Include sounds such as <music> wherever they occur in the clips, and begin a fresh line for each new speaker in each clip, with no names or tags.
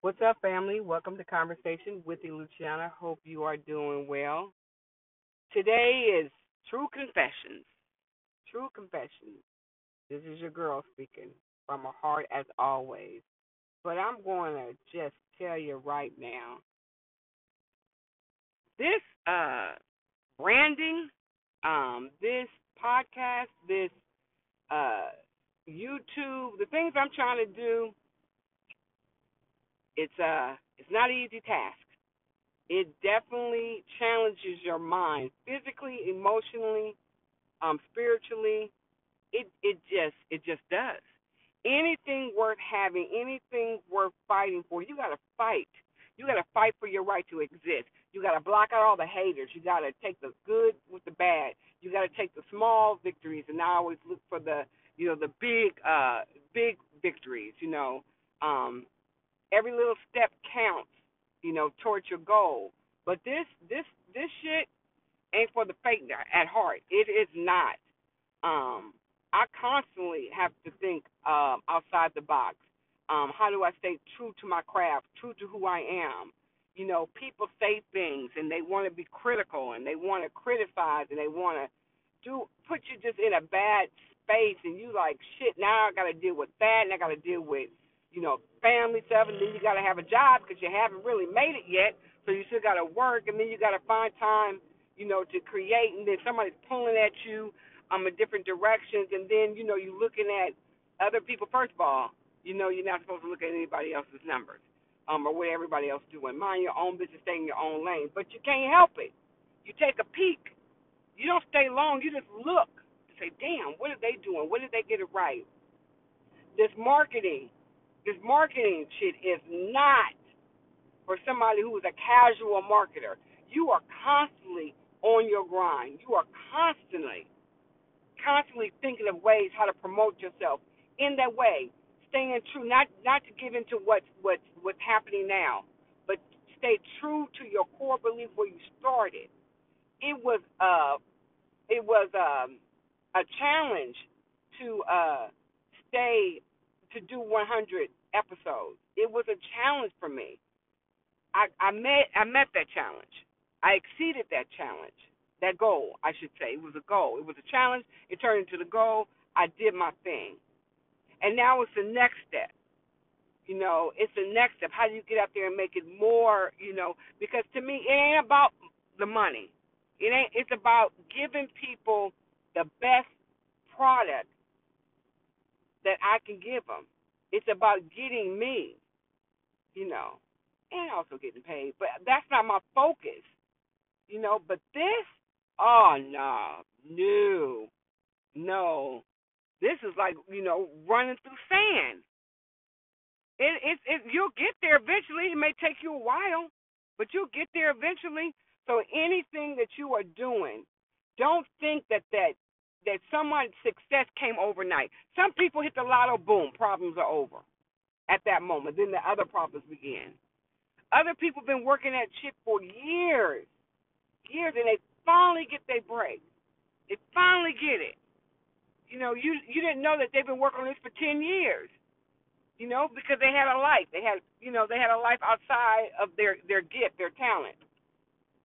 What's up, family? Welcome to Conversation with the Luciana. Hope you are doing well. Today is True Confessions. True Confessions. This is your girl speaking from her heart as always. But I'm going to just tell you right now this uh, branding, um, this podcast, this uh, YouTube, the things I'm trying to do, it's a it's not an easy task. It definitely challenges your mind physically, emotionally, um, spiritually. It it just it just does. Anything worth having, anything worth fighting for, you got to fight. You got to fight for your right to exist. You got to block out all the haters. You got to take the good with the bad. You got to take the small victories and not always look for the you know the big uh big victories. You know, um, every little step counts. You know, towards your goal. But this this this shit ain't for the faint at heart. It is not. Um, I constantly have to think um, outside the box. Um, how do I stay true to my craft, true to who I am? You know, people say things and they want to be critical and they want to criticize and they want to do put you just in a bad space and you like shit. Now I got to deal with that and I got to deal with you know family stuff and then you got to have a job because you haven't really made it yet. So you still got to work and then you got to find time you know to create and then somebody's pulling at you um in different directions and then you know you're looking at other people. First of all you know you're not supposed to look at anybody else's numbers um or what everybody else doing mind your own business stay in your own lane but you can't help it. You take a peek. You don't stay long you just look and say damn what are they doing? What did they get it right? This marketing this marketing shit is not for somebody who is a casual marketer you are constantly on your grind you are constantly constantly thinking of ways how to promote yourself in that way, staying true, not not to give into what's what's what's happening now, but stay true to your core belief where you started. It was uh it was um a challenge to uh stay to do 100 episodes. It was a challenge for me. I I met I met that challenge. I exceeded that challenge that goal, I should say. It was a goal. It was a challenge. It turned into the goal. I did my thing. And now it's the next step. You know, it's the next step. How do you get out there and make it more, you know, because to me it ain't about the money. It ain't it's about giving people the best product that I can give them. It's about getting me, you know, and also getting paid. But that's not my focus, you know. But this Oh no, no, no. This is like you know running through sand. It it it you'll get there eventually. It may take you a while, but you'll get there eventually. So anything that you are doing, don't think that that that someone's success came overnight. Some people hit the lotto, boom, problems are over at that moment. Then the other problems begin. Other people been working at shit for years, years, and they finally get their break. They finally get it. You know, you you didn't know that they've been working on this for ten years. You know, because they had a life. They had you know, they had a life outside of their their gift, their talent.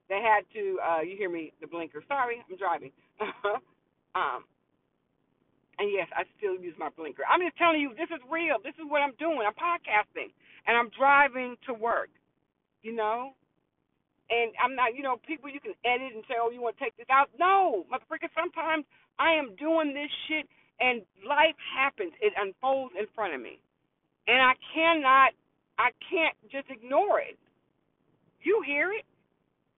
They had to uh you hear me the blinker. Sorry, I'm driving. <laughs> um and yes, I still use my blinker. I'm just telling you, this is real. This is what I'm doing. I'm podcasting and I'm driving to work. You know, and I'm not, you know, people you can edit and say, oh, you want to take this out. No, motherfucker, sometimes I am doing this shit and life happens. It unfolds in front of me. And I cannot, I can't just ignore it. You hear it,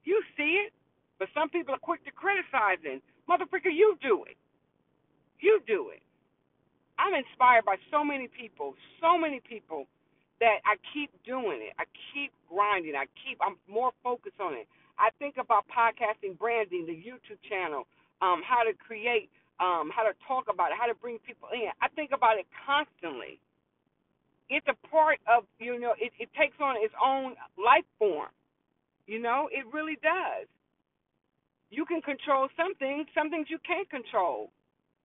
you see it, but some people are quick to criticizing. Motherfucker, you do it. You do it. I'm inspired by so many people, so many people that I keep doing it. I keep grinding. I keep I'm more focused on it. I think about podcasting, branding, the YouTube channel, um, how to create, um, how to talk about it, how to bring people in. I think about it constantly. It's a part of you know, it, it takes on its own life form. You know, it really does. You can control some things, some things you can't control.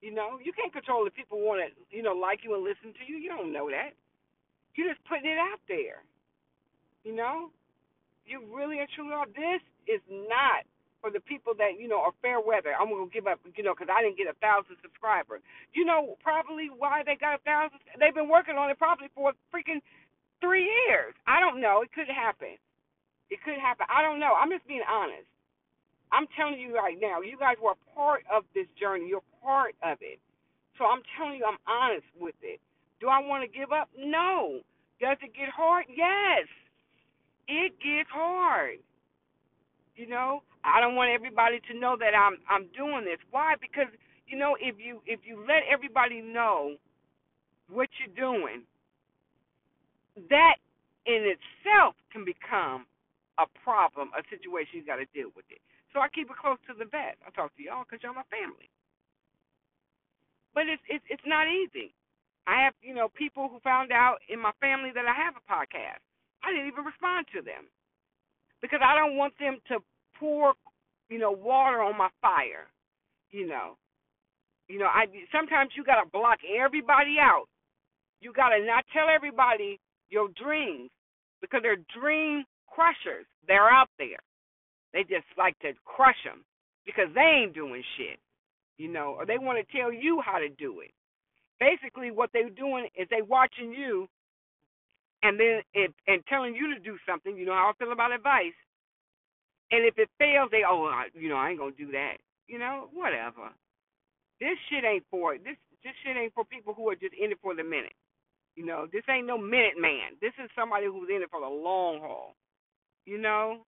You know, you can't control if people want to, you know, like you and listen to you. You don't know that. You're just putting it out there. You know, you really and truly are. This is not for the people that you know are fair weather. I'm gonna give up, you know, because I didn't get a thousand subscribers. You know, probably why they got a thousand. They've been working on it probably for freaking three years. I don't know. It could happen. It could happen. I don't know. I'm just being honest. I'm telling you right now, you guys were part of this journey. You're part of it. So I'm telling you, I'm honest with it. Do I want to give up? No. Does it get hard? Yes. It gets hard. You know, I don't want everybody to know that I'm I'm doing this. Why? Because you know, if you if you let everybody know what you're doing, that in itself can become a problem, a situation you got to deal with it. So I keep it close to the vest. I talk to y'all because y'all my family. But it's it's it's not easy. I have you know people who found out in my family that I have a podcast. I didn't even respond to them because I don't want them to pour you know water on my fire. You know, you know I sometimes you gotta block everybody out. You gotta not tell everybody your dreams because they're dream crushers. They're out there. They just like to crush them because they ain't doing shit, you know, or they want to tell you how to do it. Basically, what they're doing is they watching you, and then and telling you to do something. You know how I feel about advice. And if it fails, they oh, I, you know, I ain't gonna do that. You know, whatever. This shit ain't for this. This shit ain't for people who are just in it for the minute. You know, this ain't no minute man. This is somebody who's in it for the long haul. You know,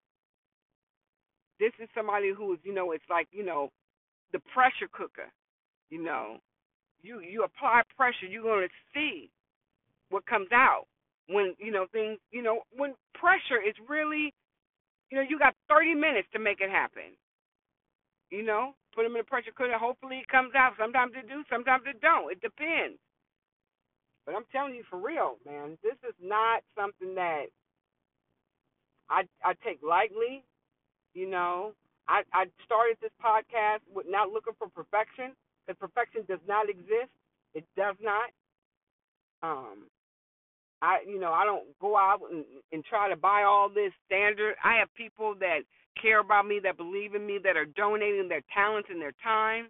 this is somebody who is, you know, it's like, you know, the pressure cooker. You know, you you apply pressure, you're gonna see what comes out when you know things. You know, when pressure is really, you know, you got 30 minutes to make it happen. You know, put them in the pressure cooker. Hopefully it comes out. Sometimes it do, sometimes it don't. It depends. But I'm telling you for real, man, this is not something that I I take lightly. You know, I, I started this podcast with not looking for perfection because perfection does not exist. It does not. Um, I you know I don't go out and, and try to buy all this standard. I have people that care about me, that believe in me, that are donating their talents and their time.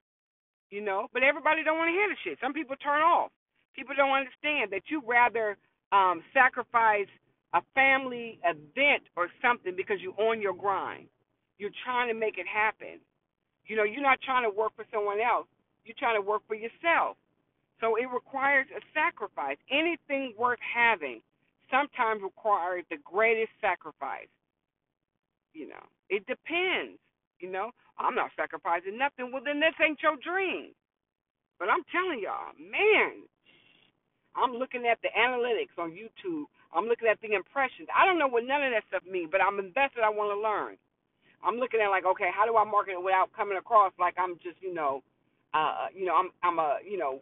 You know, but everybody don't want to hear the shit. Some people turn off. People don't understand that you rather um, sacrifice a family event or something because you're on your grind. You're trying to make it happen. You know, you're not trying to work for someone else. You're trying to work for yourself. So it requires a sacrifice. Anything worth having sometimes requires the greatest sacrifice. You know, it depends. You know, I'm not sacrificing nothing. Well, then this ain't your dream. But I'm telling y'all, man, I'm looking at the analytics on YouTube. I'm looking at the impressions. I don't know what none of that stuff means, but I'm invested. I want to learn. I'm looking at like, okay, how do I market it without coming across like I'm just, you know, uh, you know, I'm I'm a, you know,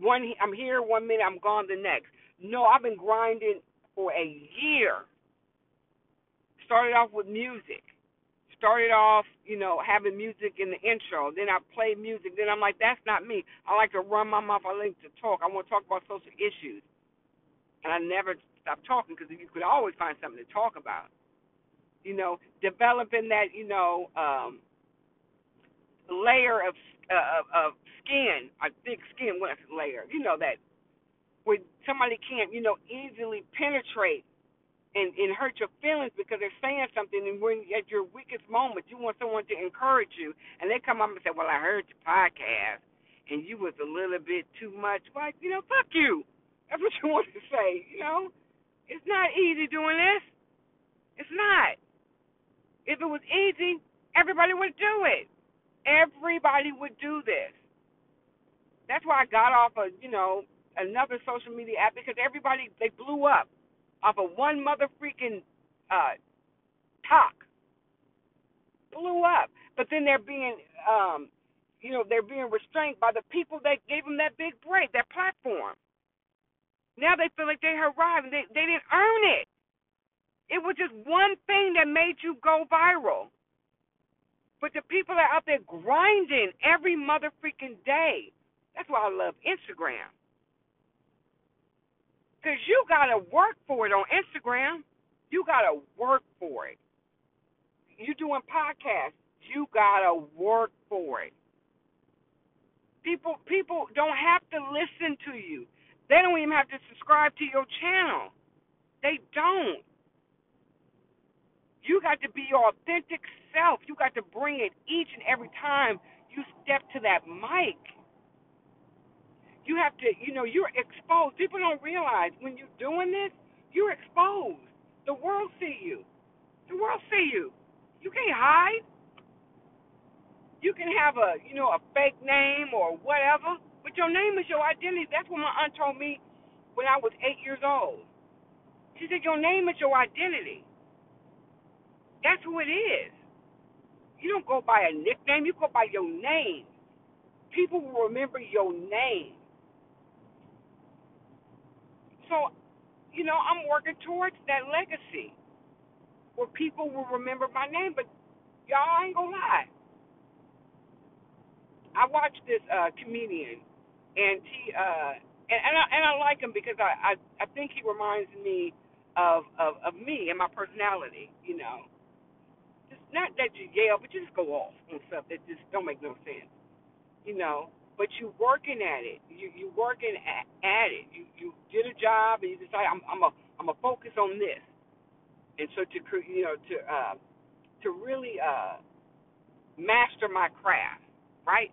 one I'm here one minute, I'm gone the next. No, I've been grinding for a year. Started off with music. Started off, you know, having music in the intro. Then I played music. Then I'm like, that's not me. I like to run my mouth. I like to talk. I want to talk about social issues. And I never stopped talking because you could always find something to talk about you know, developing that, you know, um, layer of uh, of skin, a thick skin layer, you know that where somebody can't, you know, easily penetrate and and hurt your feelings because they're saying something, and when at your weakest moment, you want someone to encourage you, and they come up and say, "Well, I heard your podcast, and you was a little bit too much." Like, you know, fuck you. That's what you <laughs> want to say. You know, it's not easy doing this. It's not. If it was easy, everybody would do it. Everybody would do this. That's why I got off of, you know, another social media app because everybody they blew up off of one mother freaking uh talk. Blew up. But then they're being um you know, they're being restrained by the people that gave them that big break, that platform. Now they feel like they arrived and they they didn't earn it. It was just one thing that made you go viral. But the people that are out there grinding every mother freaking day. That's why I love Instagram. Because you got to work for it on Instagram. You gotta work for it. You doing podcasts, you gotta work for it. People people don't have to listen to you. They don't even have to subscribe to your channel. They don't. You got to be your authentic self. You got to bring it each and every time you step to that mic. You have to, you know, you're exposed. People don't realize when you're doing this, you're exposed. The world see you. The world see you. You can't hide. You can have a, you know, a fake name or whatever, but your name is your identity. That's what my aunt told me when I was eight years old. She said your name is your identity. That's who it is. You don't go by a nickname, you go by your name. People will remember your name. So, you know, I'm working towards that legacy where people will remember my name, but y'all ain't gonna lie. I watched this uh comedian and he uh and, and I and I like him because I, I I think he reminds me of, of of me and my personality, you know. Not that you yell, but you just go off on stuff that just don't make no sense, you know. But you working at it, you you working at, at it. You you did a job and you decide I'm I'm a I'm a focus on this, and so to you know to uh to really uh master my craft, right?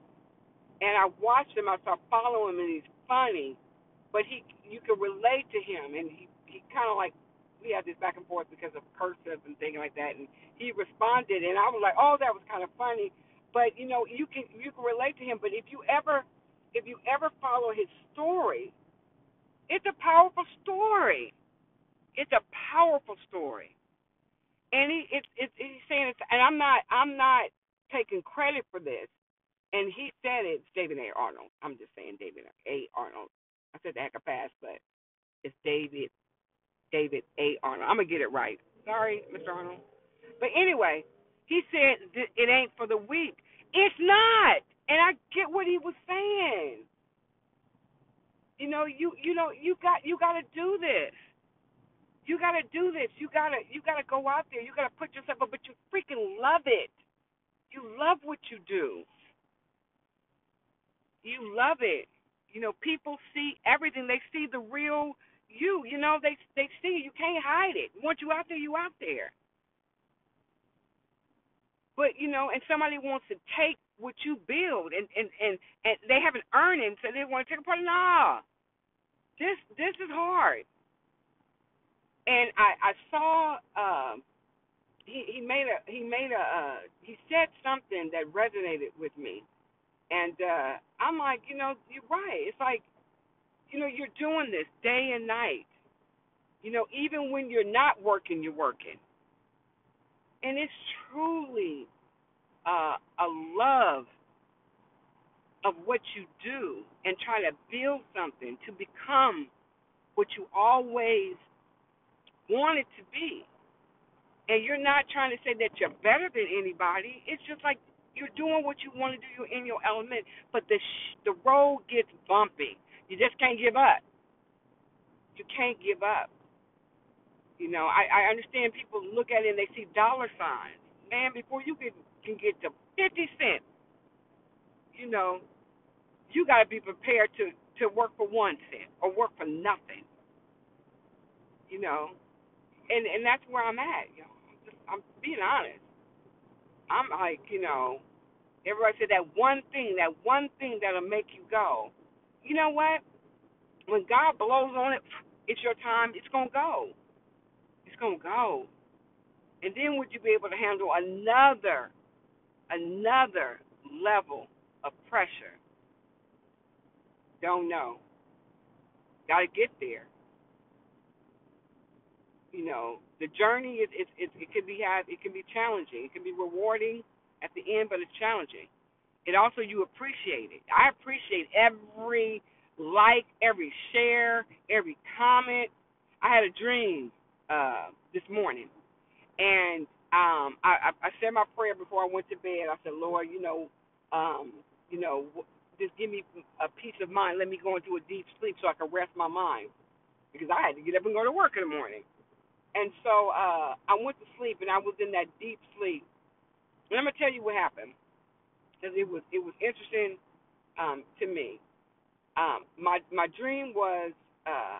And I watched him. I started following him, and he's funny, but he you can relate to him, and he he kind of like we had this back and forth because of cursive and things like that, and he responded, and I was like, oh, that was kind of funny, but you know, you can you can relate to him. But if you ever if you ever follow his story, it's a powerful story. It's a powerful story, and he it's it's he's saying it's, and I'm not I'm not taking credit for this. And he said it's David A. Arnold. I'm just saying David A. Arnold. I said the heck of fast, but it's David David A. Arnold. I'm gonna get it right. Sorry, Mr. Arnold. But anyway, he said it ain't for the weak. It's not, and I get what he was saying. You know, you you know you got you got to do this. You got to do this. You gotta you gotta go out there. You gotta put yourself up, but you freaking love it. You love what you do. You love it. You know, people see everything. They see the real you. You know, they they see you. You can't hide it. Once you out there, you out there. But you know, and somebody wants to take what you build, and and and and they haven't earned it, so they want to take a part. Nah, this this is hard. And I I saw um he he made a he made a uh, he said something that resonated with me, and uh I'm like, you know, you're right. It's like you know, you're doing this day and night. You know, even when you're not working, you're working. And it's truly uh, a love of what you do and try to build something to become what you always wanted to be. And you're not trying to say that you're better than anybody. It's just like you're doing what you want to do. You're in your element, but the sh- the road gets bumpy. You just can't give up. You can't give up. You know, I, I understand people look at it and they see dollar signs. Man, before you can can get to fifty cents, you know, you got to be prepared to to work for one cent or work for nothing. You know, and and that's where I'm at. You know, I'm, just, I'm being honest. I'm like, you know, everybody said that one thing, that one thing that'll make you go you know what? When God blows on it, it's your time. It's gonna go. It's gonna go. And then would you be able to handle another, another level of pressure? Don't know. Got to get there. You know, the journey is it, it it can be have it can be challenging. It can be rewarding at the end, but it's challenging and also you appreciate it. I appreciate every like, every share, every comment. I had a dream uh, this morning, and um, I, I, I said my prayer before I went to bed. I said, Lord, you know, um, you know, just give me a peace of mind. Let me go into a deep sleep so I can rest my mind, because I had to get up and go to work in the morning. And so uh, I went to sleep, and I was in that deep sleep. And I'm gonna tell you what happened, because it was it was interesting um, to me. Um, my my dream was uh,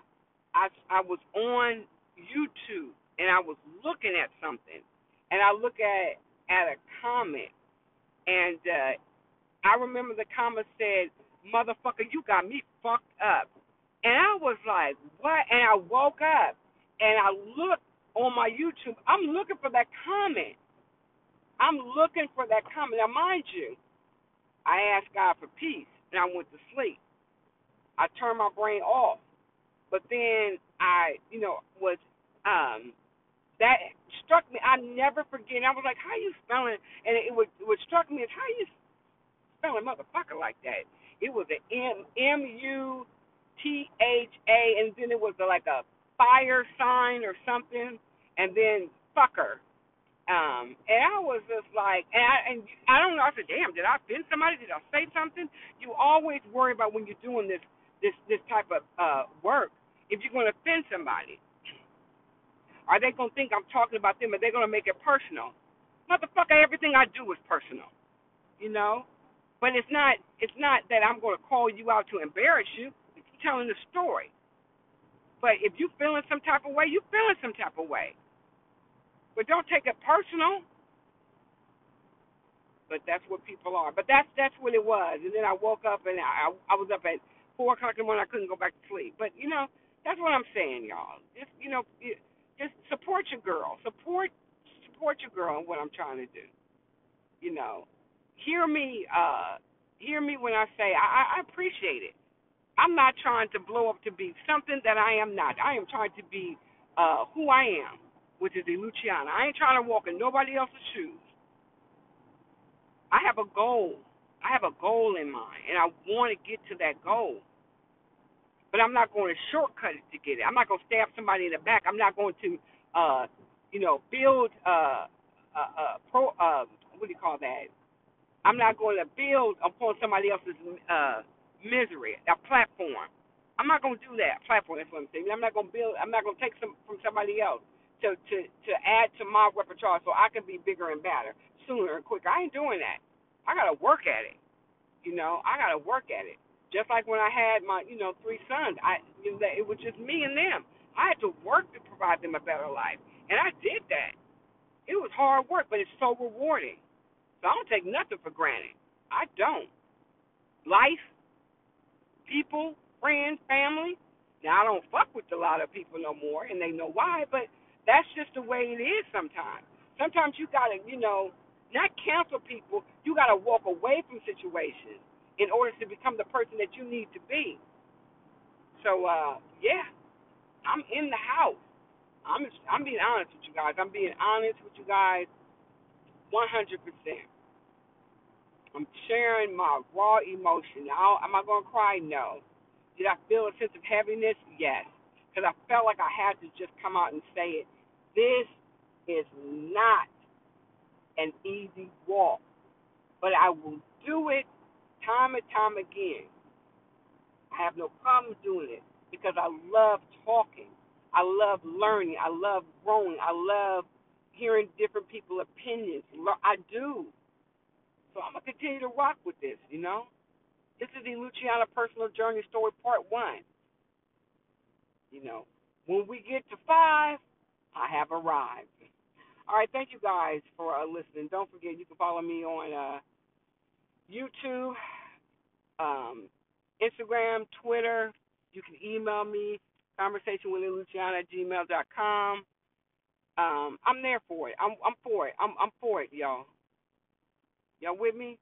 I I was on YouTube and I was looking at something, and I look at at a comment, and uh, I remember the comment said, "Motherfucker, you got me fucked up," and I was like, "What?" And I woke up and I looked on my YouTube. I'm looking for that comment. I'm looking for that comment. Now, mind you, I asked God for peace and I went to sleep. I turned my brain off. But then I, you know, was um that struck me. I never forget. I was like, "How you spelling?" And it would what struck me is how you spelling motherfucker like that. It was an M M U T H A, and then it was a, like a fire sign or something, and then fucker. Um, and I was just like, and I, and I don't know. I said, damn, did I offend somebody? Did I say something? You always worry about when you're doing this this this type of uh work if you're going to offend somebody. Are they going to think I'm talking about them? Are they going to make it personal? Motherfucker, everything I do is personal. You know, but it's not it's not that I'm going to call you out to embarrass you. It's telling the story. But if you feeling some type of way, you feeling some type of way. But don't take it personal. But that's what people are. But that's that's what it was. And then I woke up and I I was up at four o'clock in the morning. I couldn't go back to sleep. But you know that's what I'm saying, y'all. Just you know, just support your girl. Support support your girl and what I'm trying to do. You know, hear me. uh Hear me when I say I, I appreciate it. I'm not trying to blow up to be something that I am not. I am trying to be uh who I am which is a Luciana. I ain't trying to walk in nobody else's shoes. I have a goal. I have a goal in mind, and I want to get to that goal. But I'm not going to shortcut it to get it. I'm not going to stab somebody in the back. I'm not going to, uh, you know, build uh, a, a pro. Uh, what do you call that? I'm not going to build upon somebody else's uh, misery, a platform. I'm not going to do that. Platform. That's what I'm saying. I'm not going to build. I'm not going to take some from somebody else to, to, to add to my repertoire so I can be bigger and better sooner and quicker. I ain't doing that. I gotta work at it. You know, I gotta work at it. Just like when I had my, you know, three sons, I you know, it was just me and them. I had to work to provide them a better life, and I did that. It was hard work, but it's so rewarding. So I don't take nothing for granted. I don't. Life, people, friends, family. Now I don't fuck with a lot of people no more, and they know why. But that's just the way it is sometimes. Sometimes you gotta, you know, not cancel people. You gotta walk away from situations in order to become the person that you need to be. So, uh, yeah, I'm in the house. I'm I'm being honest with you guys. I'm being honest with you guys, 100 percent. I'm sharing my raw emotion. Now, am I gonna cry? No. Did I feel a sense of heaviness? Yes, because I felt like I had to just come out and say it this is not an easy walk, but I will do it time and time again. I have no problem doing it because I love talking. I love learning. I love growing. I love hearing different people's opinions. I do. So I'm going to continue to rock with this, you know? This is the Luciana Personal Journey Story Part 1. You know, when we get to five, I have arrived. All right, thank you guys for uh, listening. Don't forget, you can follow me on uh, YouTube, um, Instagram, Twitter. You can email me, conversation with Luciana at gmail.com. Um, I'm there for it. I'm, I'm for it. I'm, I'm for it, y'all. Y'all with me?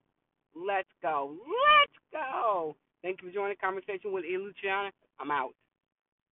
Let's go. Let's go. Thank you for joining the conversation with Luciana. I'm out.